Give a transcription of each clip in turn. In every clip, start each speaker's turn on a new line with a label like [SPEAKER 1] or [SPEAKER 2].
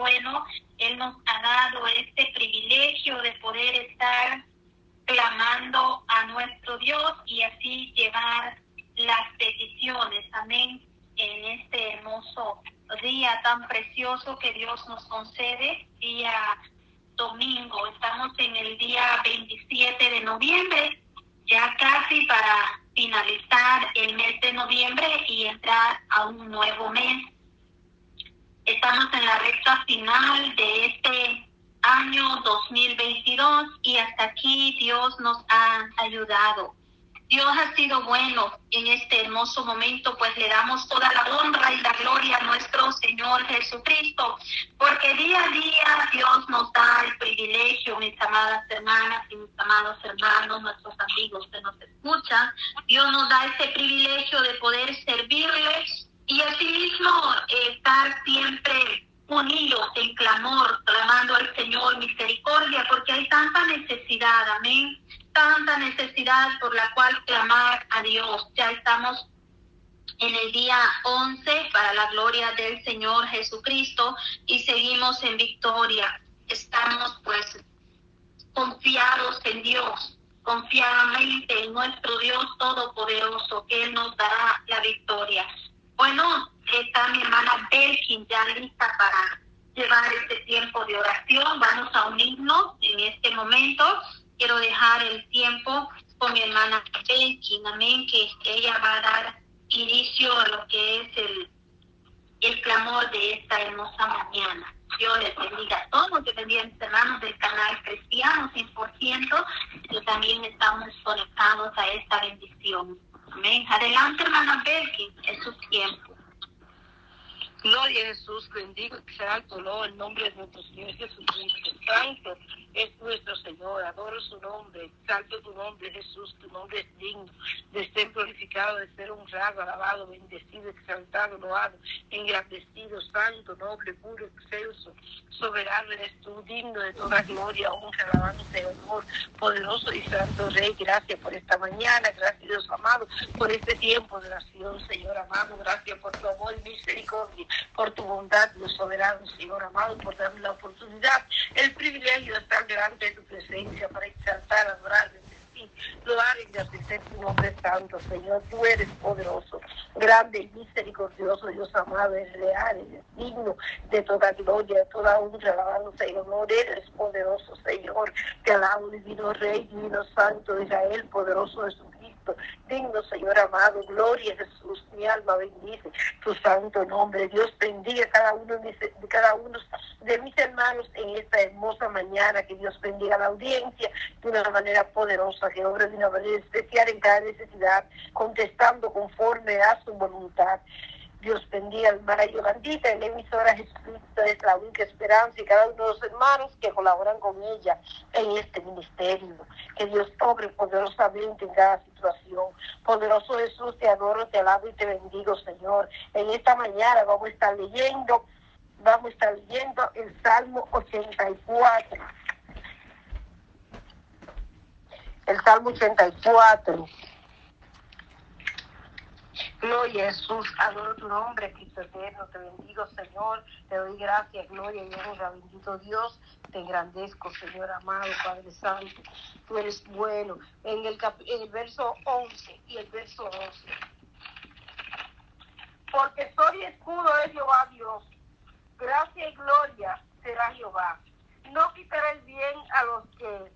[SPEAKER 1] bueno. Él nos ha dado este privilegio de poder estar clamando a nuestro Dios y así llevar las peticiones. Amén. En este hermoso día tan precioso que Dios nos concede, día domingo. Estamos en el día 27 de noviembre, ya casi para finalizar el mes de noviembre y entrar a un nuevo mes. Estamos en la recta final de este año 2022 y hasta aquí Dios nos ha ayudado. Dios ha sido bueno en este hermoso momento, pues le damos toda la honra y la gloria a nuestro Señor Jesucristo, porque día a día Dios nos da el privilegio, mis amadas hermanas y mis amados hermanos, nuestros amigos que nos escuchan, Dios nos da ese privilegio de poder servirles y asimismo estar siempre unidos en clamor, clamando al Señor misericordia, porque hay tanta necesidad, amén tanta necesidad por la cual clamar a Dios. Ya estamos en el día 11 para la gloria del Señor Jesucristo y seguimos en victoria. Estamos pues confiados en Dios, confiadamente en nuestro Dios Todopoderoso, que Él nos dará la victoria. Bueno, está mi hermana Belkin ya lista para llevar este tiempo de oración. Vamos a unirnos en este momento quiero dejar el tiempo con mi hermana Belkin, amén, que ella va a dar inicio a lo que es el, el clamor de esta hermosa mañana. Dios les bendiga a todos, que bendiga hermanos del canal Cristiano 100%, que también estamos conectados a esta bendición. Amén. Adelante, hermana Belkin, es su tiempo.
[SPEAKER 2] Gloria a Jesús, bendigo y exalto el nombre de nuestro Señor Jesucristo. Santo es nuestro Señor, adoro su nombre, exalto tu nombre, Jesús, tu nombre es digno de ser glorificado, de ser honrado, alabado, bendecido, exaltado, loado, engrandecido, santo, noble, puro, excelso, soberano eres tú, digno de toda gloria, honra, alabanza y honor, poderoso y santo Rey, gracias por esta mañana, gracias Dios amado, por este tiempo de oración, Señor amado, gracias por tu amor y misericordia, por tu bondad, Dios soberano, Señor amado, por darme la oportunidad, el privilegio de estar delante de tu presencia para exaltar, adorar, loar y agradecer tu nombre santo, Señor. Tú eres poderoso, grande y misericordioso, Dios amado, eres real, eres digno de toda gloria, de toda honra, alabanza y honor. Eres poderoso, Señor. Te alabo, divino Rey, divino Santo de Israel, poderoso Digno, Señor amado, gloria Jesús, mi alma bendice tu santo nombre. Dios bendiga cada uno de, mis, cada uno de mis hermanos en esta hermosa mañana. Que Dios bendiga la audiencia de una manera poderosa, que obre de una manera especial en cada necesidad, contestando conforme a su voluntad. Dios bendiga a hermana Yolandita, la emisora Jesucristo es la única esperanza y cada uno de los hermanos que colaboran con ella en este ministerio. Que Dios obre poderosamente en cada situación. Poderoso Jesús, te adoro, te alabo y te bendigo, Señor. En esta mañana vamos a estar leyendo, vamos a estar leyendo el Salmo 84. El Salmo 84. Gloria a Jesús, adoro tu nombre, Cristo eterno, te bendigo, Señor, te doy gracias, gloria y honra, bendito Dios, te engrandezco, Señor amado, Padre Santo, tú eres bueno. En el, en el verso 11 y el verso 12. Porque soy escudo de Jehová Dios, gracia y gloria será Jehová. No quitaré el bien a los que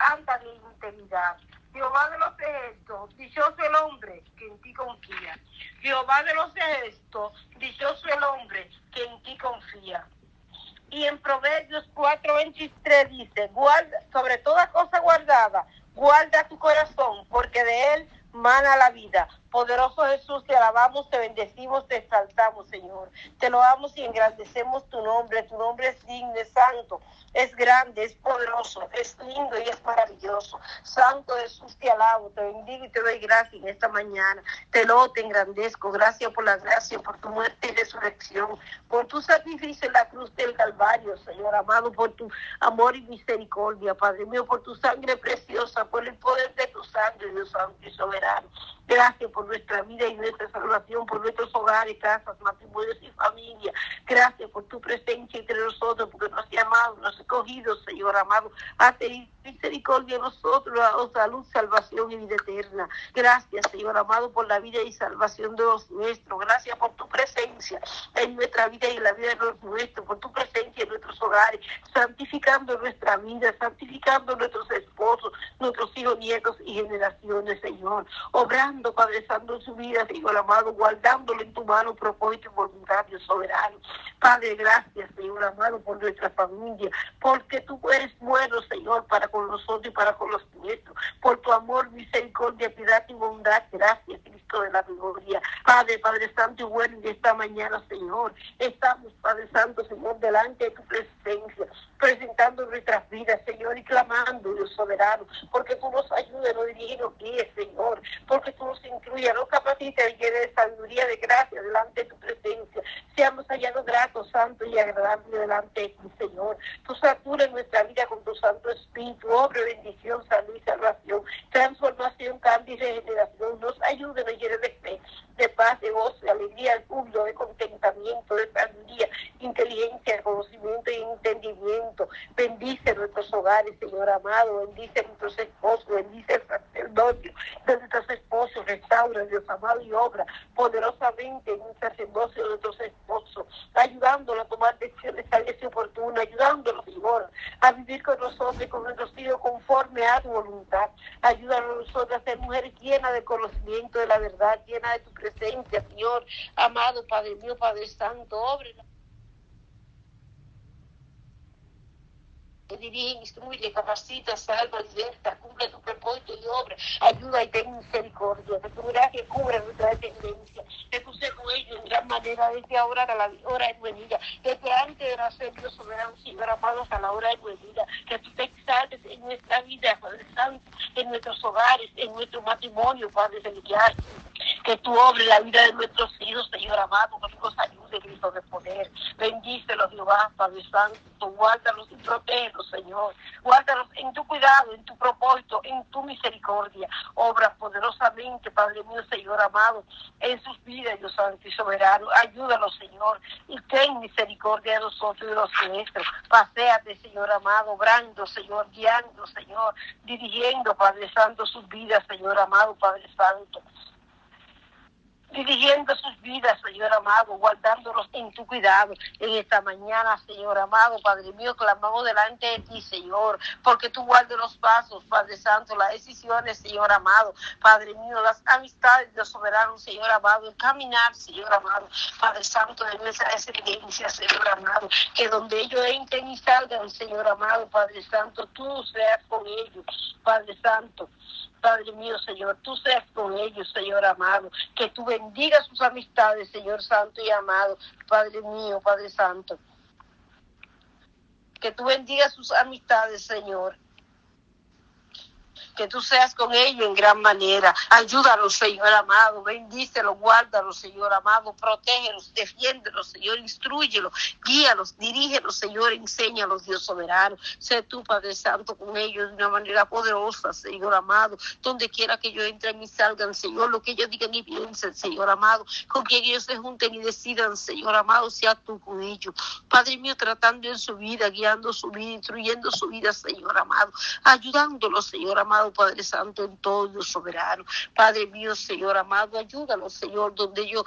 [SPEAKER 2] andan en integridad Jehová de los ejércitos, dichoso el hombre que en ti confía. Jehová de los ejércitos, dichoso el hombre que en ti confía. Y en Proverbios 4:23 dice, guarda, sobre toda cosa guardada, guarda tu corazón, porque de él mana la vida. Poderoso Jesús, te alabamos, te bendecimos, te exaltamos, Señor. Te loamos y engrandecemos tu nombre. Tu nombre es digno, es santo, es grande, es poderoso, es lindo y es maravilloso. Santo Jesús, te alabo, te bendigo y te doy gracias en esta mañana. Te lo te engrandezco. Gracias por la gracia, por tu muerte y resurrección, por tu sacrificio en la cruz del Calvario, Señor amado, por tu amor y misericordia, Padre mío, por tu sangre preciosa, por el poder de tu sangre, Dios Santo y soberano Gracias por nuestra vida y nuestra salvación, por nuestros hogares, casas, matrimonios y familia. Gracias por tu presencia entre nosotros, porque nos has llamado, nos has escogido, Señor amado, tener misericordia de nosotros, a salud, salvación y vida eterna. Gracias, Señor amado, por la vida y salvación de los nuestros. Gracias por tu presencia en nuestra vida y en la vida de los nuestros, por tu presencia en nuestros hogares, santificando nuestra vida, santificando nuestros esposos, nuestros hijos, nietos y generaciones, Señor. Obrando, Padre Santo, en su vida, Señor amado, guardándolo en tu mano, propósito y voluntad, soberano. Padre, gracias, Señor amado, por nuestra familia, porque tú eres bueno, Señor, para con nosotros y para con los nuestros, por tu amor, misericordia, piedad y bondad. Gracias, Cristo de la gloria. Padre, Padre Santo y bueno, en esta mañana, Señor, estamos, Padre Santo, Señor, delante de tu presencia, presentando nuestras vidas, Señor, y clamando, Dios soberano, porque tú nos ayudes, nos diriges, nos guíes, Señor, porque tú nos incluyas, nos capacitas y llenes de sabiduría, de gracia delante de tu presencia. Seamos hallados gratos, santos y agradables delante de ti, Señor. Tú satures nuestra vida con tu Santo Espíritu, obra, bendición, salud y salvación, transformación, cambio y regeneración. Nos ayude, nos llene de fe, de paz, de gozo, de alegría, de júbilo, de contentamiento, de sabiduría, inteligencia, conocimiento y entendimiento. Bendice nuestros hogares, Señor amado. Bendice nuestros esposos, bendice el sacerdocio de nuestros esposos. Restaura, Dios amado, y obra poderosamente en el sacerdocio de nuestros esposos, ayudándolos a tomar decisiones sabias y oportunas, ayudándolos, Señor, a vivir con nosotros y con nuestros hijos conforme a tu voluntad. Ayúdanos nosotros a ser mujeres llenas de conocimiento de la verdad, llenas de tu presencia, Señor. Amado Padre mío, Padre Santo, obre dirige, instruye, capacita, salva, liberta, cumple tu propósito y obra, ayuda y ten misericordia, que tu gracia cubra nuestra dependencia, seas con ellos en gran manera desde ahora hasta la hora de tu venida, desde antes de nacer Dios soberano, Señor amado, hasta la hora de que tú te exaltes en nuestra vida, Padre Santo, en nuestros hogares, en nuestro matrimonio, Padre Celestial, que tú obres la vida de nuestros hijos, Señor amado, que tú nos ayudes, Cristo de poder. Bendícelos, Jehová, Padre Santo, guárdalos y protégelos, Señor. Guárdalos en tu cuidado, en tu propósito, en tu misericordia. Obra poderosamente, Padre mío, Señor amado, en sus vidas, Dios Santo y Soberano. Ayúdalos, Señor, y ten misericordia de nosotros y de los nuestros. Paseate, Señor amado, obrando, Señor, guiando, Señor, dirigiendo, Padre Santo, sus vidas, Señor amado, Padre Santo dirigiendo sus vidas, Señor amado, guardándolos en tu cuidado. En esta mañana, Señor amado, Padre mío, clamamos delante de ti, Señor, porque tú guardes los pasos, Padre Santo, las decisiones, Señor amado, Padre mío, las amistades de los soberanos, Señor amado, el caminar, Señor amado, Padre Santo, de nuestra experiencia, Señor amado, que donde ellos entren y salgan, Señor amado, Padre Santo, tú seas con ellos, Padre Santo. Padre mío, Señor, tú seas con ellos, Señor amado, que tú bendiga sus amistades, Señor Santo y amado, Padre mío, Padre Santo. Que tú bendiga sus amistades, Señor que tú seas con ellos en gran manera. Ayúdalos, Señor amado, bendícelos, guárdalos, Señor amado, protégelos, defiéndelos, Señor, instruyelos, guíalos, dirígelos, Señor, enséñalos, Dios soberano. Sé tú, Padre Santo, con ellos de una manera poderosa, Señor amado, donde quiera que ellos entren y salgan, Señor, lo que ellos digan y piensen, Señor amado, con quien ellos se junten y decidan, Señor amado, sea tú con. Padre mío, tratando en su vida, guiando su vida, instruyendo su vida, Señor amado, ayudándolos, Señor amado, Padre Santo, en todo soberano. Padre mío, Señor amado, ayúdalos, Señor, donde ellos,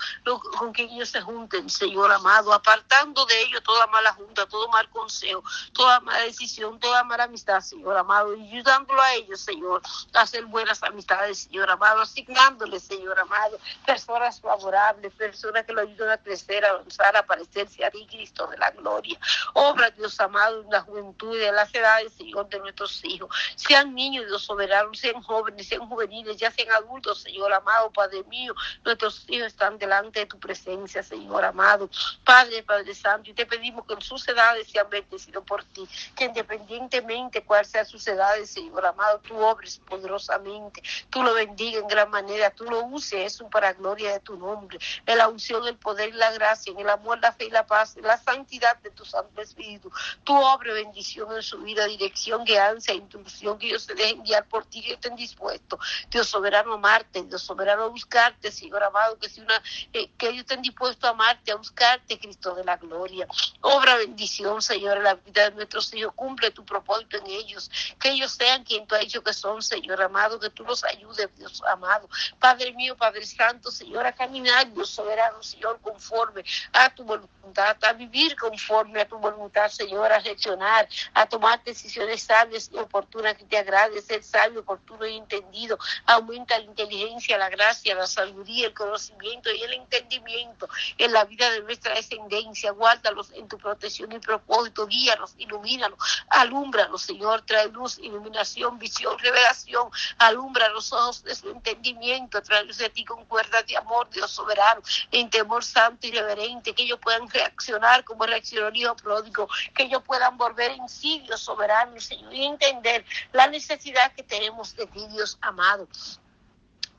[SPEAKER 2] con que ellos se junten, Señor amado, apartando de ellos toda mala junta, todo mal consejo, toda mala decisión, toda mala amistad, Señor amado, ayudándolo a ellos, Señor, a hacer buenas amistades, Señor amado, asignándoles, Señor amado, personas favorables, personas que lo ayudan a crecer, a avanzar, a parecerse a ti, Cristo de la gloria. Obra, Dios amado, en la juventud y en las edades, Señor, de nuestros hijos. Sean niños, Dios soberano sean jóvenes, sean juveniles, ya sean adultos, Señor amado, Padre mío, nuestros hijos están delante de tu presencia, Señor amado, Padre, Padre Santo, y te pedimos que en sus edades sean bendecidos por ti, que independientemente cuál sea sus edades, Señor amado, tú obres poderosamente, tú lo bendiga en gran manera, tú lo uses eso para gloria de tu nombre, en la unción, el poder y la gracia, en el amor, la fe y la paz, en la santidad de tu Santo Espíritu, tú obre bendición en su vida, dirección, guianza, instrucción, que ellos se dejen guiar por por ti, estén dispuestos, Dios soberano, a amarte, Dios soberano, buscarte, Señor amado, que, si una, eh, que ellos estén dispuestos a amarte, a buscarte, Cristo de la gloria. Obra bendición, Señor, en la vida de nuestros hijos, cumple tu propósito en ellos, que ellos sean quien tú has dicho que son, Señor amado, que tú los ayudes, Dios amado. Padre mío, Padre Santo, Señor, a caminar, Dios soberano, Señor, conforme a tu voluntad, a vivir conforme a tu voluntad, Señor, a reaccionar, a tomar decisiones sabias y oportunas que te agrade, ser oportuno y entendido. Aumenta la inteligencia, la gracia, la sabiduría, el conocimiento y el entendimiento. En la vida de nuestra descendencia. Guárdalos en tu protección y propósito, guíalos, ilumínalos, alúmbralos, Señor, trae luz, iluminación, visión, revelación, alumbra los ojos de su entendimiento, trae de ti con cuerdas de amor, Dios soberano, en temor santo y reverente, que ellos puedan reaccionar como reaccionó el hijo pródigo, que ellos puedan volver en sí, Dios soberano, Señor, y entender la necesidad que tenemos de ti, Dios.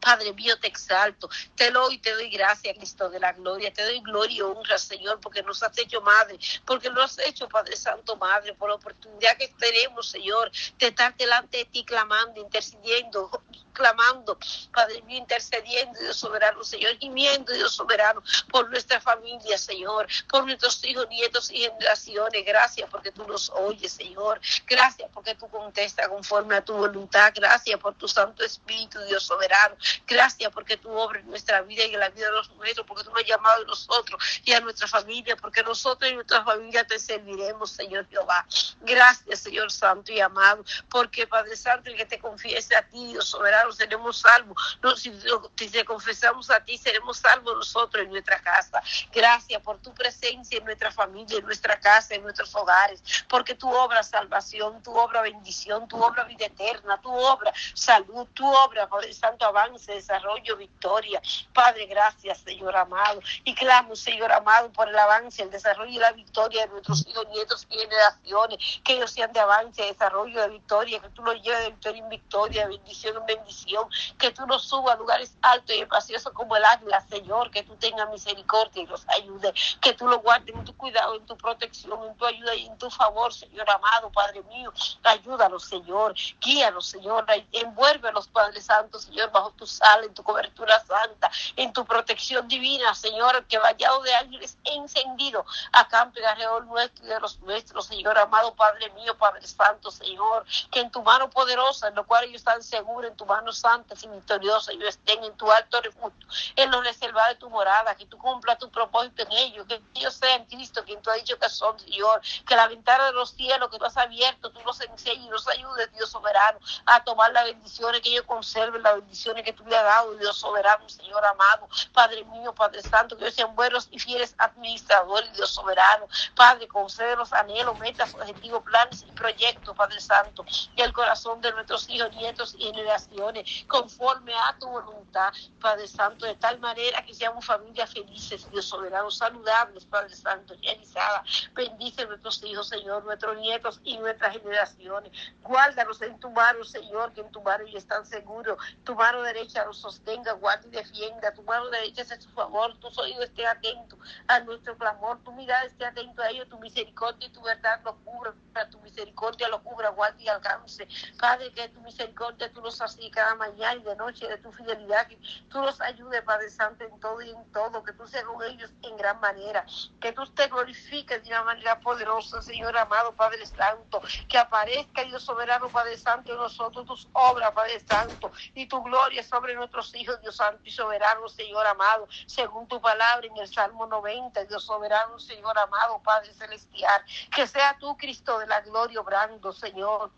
[SPEAKER 2] Padre mío, te exalto, te doy, te doy gracias, Cristo de la gloria, te doy gloria y honra, Señor, porque nos has hecho madre, porque nos has hecho, Padre Santo, madre, por la oportunidad que tenemos, Señor, de estar delante de ti clamando, intercediendo, clamando, Padre mío, intercediendo, Dios soberano, Señor, gimiendo, Dios soberano, por nuestra familia, Señor, por nuestros hijos, nietos y generaciones. Gracias porque tú nos oyes, Señor. Gracias porque tú contestas conforme a tu voluntad. Gracias por tu Santo Espíritu, Dios soberano. Gracias porque tú obras en nuestra vida y en la vida de los nuestros, porque tú nos has llamado a nosotros y a nuestra familia, porque nosotros y nuestra familia te serviremos, Señor Jehová. Gracias, Señor Santo y amado, porque Padre Santo, el que te confiese a ti, Dios soberano, seremos salvos. Si, si te confesamos a ti, seremos salvos nosotros en nuestra casa. Gracias por tu presencia en nuestra familia, en nuestra casa, en nuestros hogares, porque tu obra salvación, tu obra bendición, tu obra vida eterna, tu obra salud, tu obra, Padre Santo, avance desarrollo, victoria. Padre, gracias, Señor amado. Y clamo, Señor amado, por el avance, el desarrollo y la victoria de nuestros hijos, nietos y generaciones. Que ellos sean de avance, desarrollo, de victoria. Que tú los lleves de victoria en victoria, bendición en bendición. Que tú nos subas a lugares altos y espaciosos como el águila, Señor. Que tú tengas misericordia y los ayude. Que tú los guardes en tu cuidado, en tu protección, en tu ayuda y en tu favor, Señor amado, Padre mío. Ayúdalos, Señor. Guíalos, Señor. Envuélvelos, Padre Santo, Señor, bajo tus sal, en tu cobertura santa, en tu protección divina, Señor, que vallado de ángeles encendido acampe alrededor nuestro y de los nuestros, Señor, amado Padre mío, Padre Santo, Señor, que en tu mano poderosa, en lo cual ellos están seguros, en tu mano santa y victoriosa, ellos estén en tu alto refugio, en lo reservado de tu morada, que tú cumplas tu propósito en ellos, que ellos sean Cristo, quien tú has dicho que son, Señor, que la ventana de los cielos que tú has abierto, tú los enseñes y los ayudes, Dios soberano, a tomar las bendiciones, que ellos conserven las bendiciones que tú le has dado, Dios soberano, Señor amado, Padre mío, Padre Santo, que sean buenos y fieles administradores, Dios soberano, Padre, los anhelos, metas, objetivos, planes y proyectos, Padre Santo, y el corazón de nuestros hijos, nietos y generaciones, conforme a tu voluntad, Padre Santo, de tal manera que seamos familias felices, Dios soberano, saludables, Padre Santo, realizadas. Bendice nuestros hijos, Señor, nuestros nietos y nuestras generaciones. Guárdalos en tu mano, Señor, que en tu mano ya están seguros. Tu mano derecha los sostenga, guarda y defienda. Tu mano derecha es su favor, tus oídos estén atentos a nuestro clamor, tu mirada esté atento a ellos, tu misericordia y tu verdad lo cubra, tu misericordia lo cubra, guarda y alcance. Padre, que tu misericordia tú los así cada mañana y de noche, de tu fidelidad, que tú los ayudes, Padre Santo, en todo y en todo, que tú seas con ellos en gran manera, que tú te glorifiques de una manera poderosa, Señor amado, Padre Santo, que aparezca Dios soberano, Padre Santo, en nosotros tus obras, Padre Santo, y tu gloria sobre nuestros hijos, Dios Santo y soberano, Señor amado, según tu palabra en el Salmo 90, Dios soberano, Señor amado, Padre celestial, que sea tú, Cristo de la gloria, obrando, Señor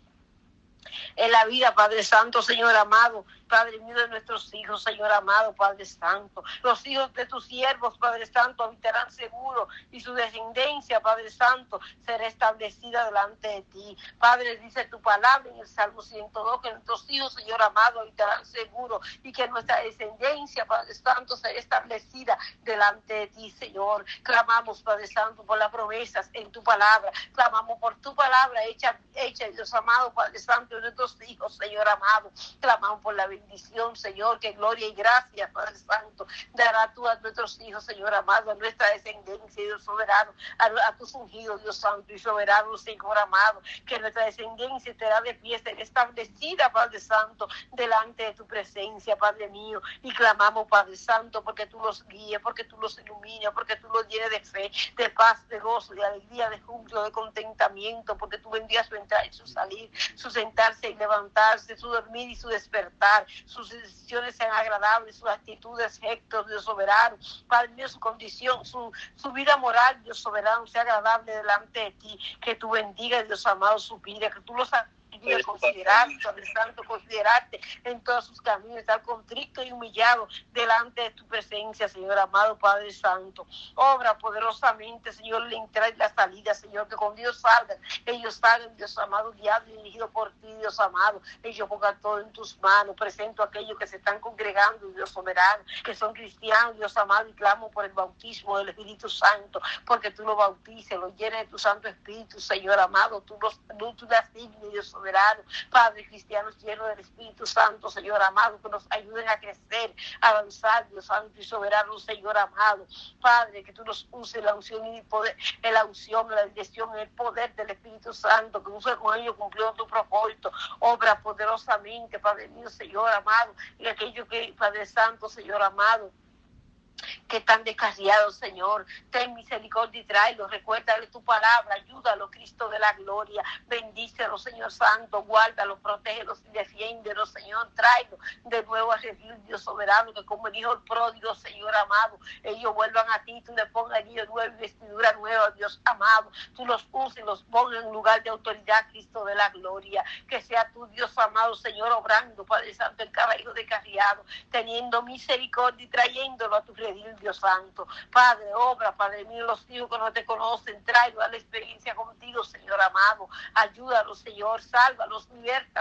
[SPEAKER 2] en la vida, Padre Santo, Señor amado, Padre mío de nuestros hijos, Señor amado, Padre Santo. Los hijos de tus siervos, Padre Santo, habitarán seguro y su descendencia, Padre Santo, será establecida delante de ti. Padre, dice tu palabra en el Salmo 102, que nuestros hijos, Señor amado, habitarán seguro y que nuestra descendencia, Padre Santo, será establecida delante de ti, Señor. Clamamos, Padre Santo, por las promesas en tu palabra. Clamamos por tu palabra hecha, hecha, Dios amado, Padre Santo, de nuestros hijos, Señor amado. Clamamos por la bendición, Señor, que gloria y gracia, Padre Santo, dará tú a nuestros hijos, Señor amado, a nuestra descendencia, Dios soberano, a, tus ungidos, Dios santo y soberano, Señor amado, que nuestra descendencia estará de pie, establecida, Padre Santo, delante de tu presencia, Padre mío, y clamamos, Padre Santo, porque tú los guíes, porque tú los iluminas, porque tú los llenes de fe, de paz, de gozo, de alegría, de júbilo, de contentamiento, porque tú bendigas su entrar y su salir, su sentarse y levantarse, su dormir y su despertar, sus decisiones sean agradables, sus actitudes rectas, Dios soberano, Padre mío, su condición, su, su vida moral, Dios soberano, sea agradable delante de ti, que tú bendigas, Dios amado, su vida, que tú los y considerarte, Padre Santo, considerarte en todos sus caminos, estar contrito y humillado delante de tu presencia, Señor amado Padre Santo. Obra poderosamente, Señor, la entrada y la salida, Señor, que con Dios salgan, ellos salgan, Dios amado, guiado y dirigido por ti, Dios amado. Ellos pongan todo en tus manos. Presento a aquellos que se están congregando, Dios soberano, que son cristianos, Dios amado, y clamo por el bautismo del Espíritu Santo, porque tú lo bautices, lo llenes de tu Santo Espíritu, Señor amado, tú los tú das Dios soberano Padre, cristianos llenos del Espíritu Santo, Señor amado, que nos ayuden a crecer, a avanzar, Dios Santo y soberano, Señor amado. Padre, que tú nos uses la unción y el poder, la unción, la dirección, el poder del Espíritu Santo, que use con ellos cumplió tu propósito, obra poderosamente, Padre mío, Señor amado, y aquello que, Padre Santo, Señor amado, que están descarriados, Señor. Ten misericordia y tráelos. Recuérdale tu palabra. Ayúdalo, Cristo de la gloria. Bendícelo, Señor Santo. Guárdalos, protégelos y defiéndelos, Señor. Tráelos de nuevo a Dios soberano, que como dijo el pródigo, Señor amado, ellos vuelvan a ti. Tú le pongas ellos nuevo y vestidura nueva, Dios amado. Tú los uses y los pongas en lugar de autoridad, Cristo de la gloria. Que sea tu Dios amado, Señor, obrando, Padre Santo, el caballero de carriado, teniendo misericordia y trayéndolo a tu Dios Santo. Padre, obra, Padre mío, los hijos que no te conocen, tráelo a la experiencia contigo, Señor amado. Ayúdalos, Señor, sálvalos,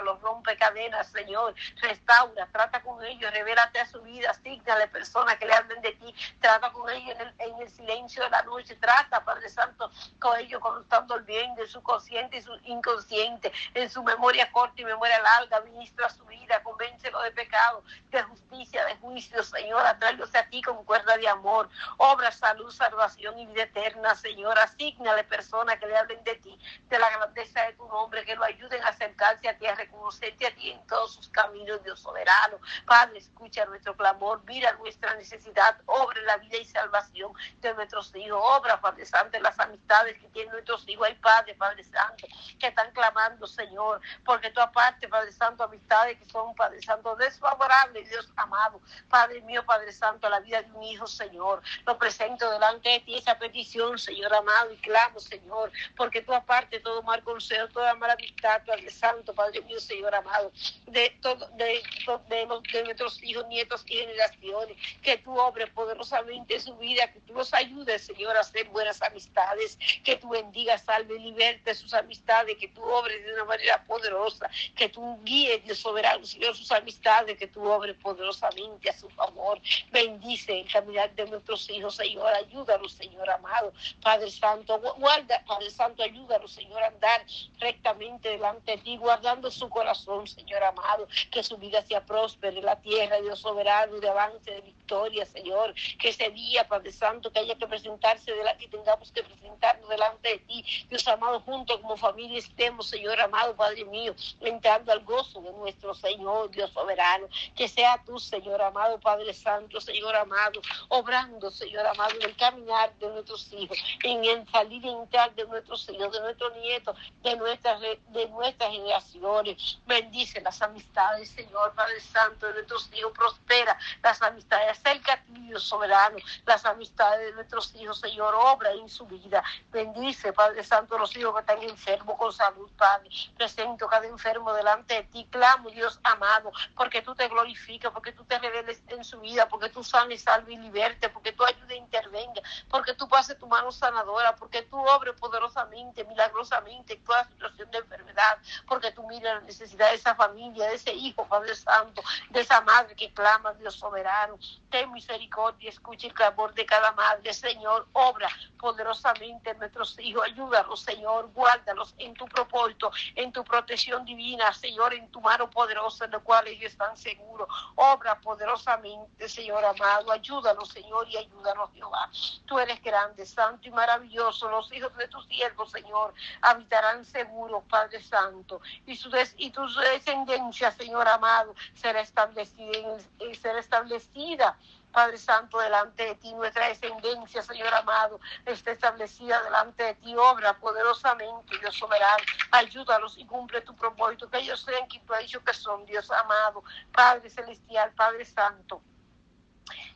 [SPEAKER 2] los rompe cadenas, Señor. Restaura, trata con ellos, revélate a su vida, asignale personas que le hablen de ti, trata con ellos en el, silencio de la noche, trata, Padre Santo, con ellos contando el bien de su consciente y su inconsciente, en su memoria corta y memoria larga, ministra su vida, convéncelo de pecado, de justicia, de juicio, Señor, atraerlos a ti con cuerda de amor, obra, salud, salvación y vida eterna, Señor. Asignale personas que le hablen de ti, de la grandeza de tu nombre, que lo ayuden a acercarse a ti, a reconocerte a ti en todos sus caminos, Dios soberano. Padre, escucha nuestro clamor, mira nuestra necesidad, obra la vida y salvación de nuestros hijos, obra, Padre Santo, las amistades que tienen nuestros hijos. Hay Padre, Padre Santo, que están clamando, Señor, porque tú aparte, Padre Santo, amistades que son, Padre Santo, desfavorables, Dios amado. Padre mío, Padre Santo, la vida de un hijo, Señor. Lo presento delante de ti esa petición, Señor amado, y clamo, Señor, porque tú aparte todo mal consejo, toda mala amistad, Padre Santo, Padre mío, Señor amado, de, todo, de, de, de nuestros hijos, nietos y generaciones, que tú obres poderosamente su vida, que tú los ayudes, Señor, a hacer buenas amistades, que tú bendigas, salve, liberte sus amistades, que tú obres de una manera poderosa, que tú guíes, Dios soberano, Señor, sus amistades, que tú obres poderosamente a su favor. Bendice caminar de nuestros hijos, Señor. Ayúdalos, Señor amado. Padre Santo, guarda, Padre Santo, ayúdalos, Señor, a andar rectamente delante de ti, guardando su corazón, Señor amado. Que su vida sea próspera en la tierra, Dios soberano, de avance, de victoria, Señor. Que ese día, Padre Santo, que haya que presentarse, de la, que tengamos que presentarnos delante de ti, Dios amado, junto como familia estemos, Señor amado, Padre mío, entrando al gozo de nuestro Señor, Dios soberano. Que sea tú, Señor amado, Padre Santo, Señor amado, obrando, Señor amado, en el caminar de nuestros hijos, en el salir y entrar de nuestros hijos, de nuestros nietos, de nuestras, de nuestras generaciones. Bendice las amistades, Señor, Padre Santo, de nuestros hijos, prospera las amistades, acerca Dios soberano, las amistades de nuestros hijos, Señor, obra en su vida. Bendice, Padre Santo, los hijos que están enfermos con salud, Padre. Presento cada enfermo delante de ti, clamo, Dios amado, porque tú te glorificas, porque tú te reveles en su vida, porque tú sanes, salve despierte, porque tú ayudes e intervenga, porque tú pases tu mano sanadora, porque tú obres poderosamente, milagrosamente en toda situación de enfermedad, porque tú mires la necesidad de esa familia, de ese hijo, Padre Santo, de esa madre que clama, Dios soberano. Ten misericordia, escucha el clamor de cada madre, Señor, obra poderosamente en nuestros hijos, ayúdalos, Señor, guárdalos en tu propósito, en tu protección divina, Señor, en tu mano poderosa, en la cual ellos están seguros. Obra poderosamente, Señor amado, ayúdanos, Señor, y ayúdanos, Jehová. Tú eres grande, santo y maravilloso. Los hijos de tus siervos, Señor, habitarán seguros, Padre Santo, y, su y tu descendencia, Señor amado, será establecida, será establecida Padre Santo, delante de ti, nuestra descendencia, Señor amado, está establecida delante de ti, obra poderosamente, Dios soberano, ayúdalos y cumple tu propósito, que ellos sean quien tú has dicho que son, Dios amado, Padre celestial, Padre Santo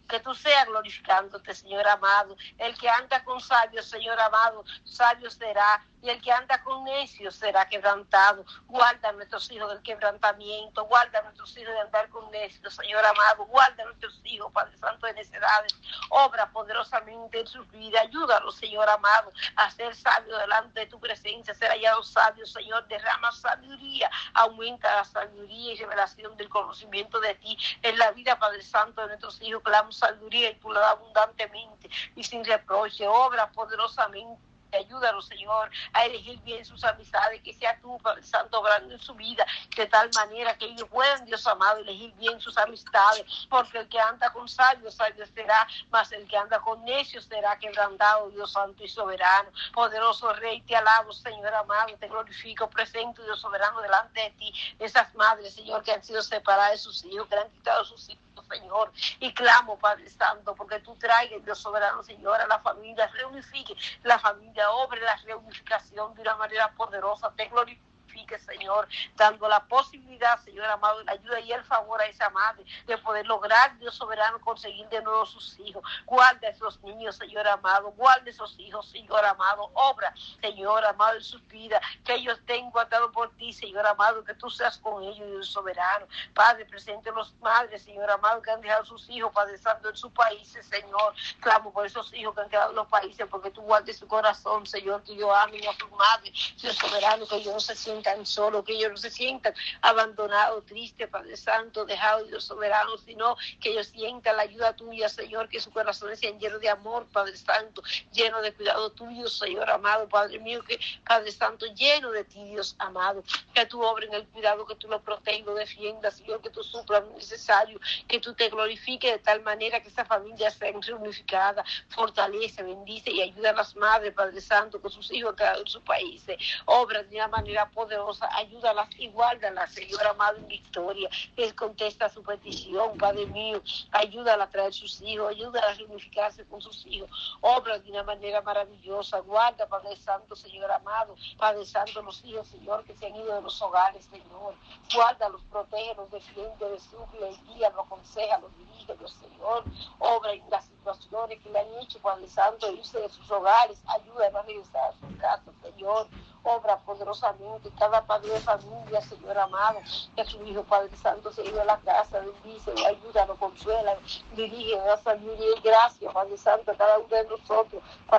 [SPEAKER 2] que tú seas glorificándote, Señor amado. El que anda con sabios, Señor amado, sabio será. Y el que anda con necios será quebrantado. Guarda a nuestros hijos del quebrantamiento, guarda a nuestros hijos de andar con necios, Señor amado, guarda a nuestros hijos, Padre Santo, de necedades, obra poderosamente en sus vidas, ayúdalos, Señor amado, a ser sabios delante de tu presencia, ser hallados sabios, Señor, derrama sabiduría, aumenta la sabiduría y revelación del conocimiento de ti. En la vida, Padre Santo, de nuestros hijos, damos sabiduría y tú la das abundantemente y sin reproche, obra poderosamente Ayúdanos, Señor, a elegir bien sus amistades, que sea tú, Santo, obrando en su vida, de tal manera que ellos puedan, Dios amado, elegir bien sus amistades, porque el que anda con sabios, sabio será, mas el que anda con necios será quebrantado, Dios Santo y soberano. Poderoso Rey, te alabo, Señor amado, te glorifico, presento, Dios soberano, delante de ti, esas madres, Señor, que han sido separadas de sus hijos, que han quitado sus hijos Señor. Y clamo, Padre Santo, porque tú traigas, Dios soberano, Señor, a la familia, reunifique la familia, obre la reunificación de una manera poderosa. Te glorifico Señor, dando la posibilidad, Señor amado, la ayuda y el favor a esa madre de poder lograr, Dios soberano, conseguir de nuevo sus hijos. Guarda a esos niños, Señor amado, guarda esos hijos, Señor amado, obra, Señor amado, en sus vidas, que ellos tengan guardado por Señor amado, que tú seas con ellos, Dios soberano. Padre, presente los madres, Señor amado, que han dejado sus hijos Padre Santo en sus países, Señor. Clamo por esos hijos que han quedado en los países, porque tú guardes su corazón, Señor, que yo amen a sus madres, Dios soberano, que ellos no se sientan tan solo, que ellos no se sientan abandonados, tristes, Padre Santo, dejados Dios soberano, sino que ellos sientan la ayuda tuya, Señor, que su corazón sean lleno de amor, Padre Santo, lleno de cuidado tuyo, Señor amado, Padre mío, que Padre Santo, lleno de ti, Dios amado, que tú obres en el cuidado, que tú lo protejas, lo defiendas, Señor, que tú suplas lo necesario, que tú te glorifiques de tal manera que esa familia sea reunificada, fortalece, bendice y ayuda a las madres, Padre Santo, con sus hijos en su país, obra de una manera poderosa ayúdalas y guárdalas, Señor amado, en victoria. Él contesta su petición, Padre mío, ayúdala a traer sus hijos, ayúdala a reunificarse con sus hijos, obra de una manera maravillosa, guarda, Padre Santo, Señor amado, Padre Santo, los hijos, Señor, que se han ido de los hogares, Señor, guárdalos, los defiende, los suple, guía, los aconseja, los dirige, los Señor, obra en las situaciones que le han hecho, Padre Santo, irse de sus hogares, ayuda a regresar a su casa, Señor, obra poderosamente cada padre de familia, Señor amado, que su Hijo Padre Santo se ido a la casa, bendice, ayuda, lo consuela, dirige a la familia y gracias, Padre Santo, cada uno de nosotros.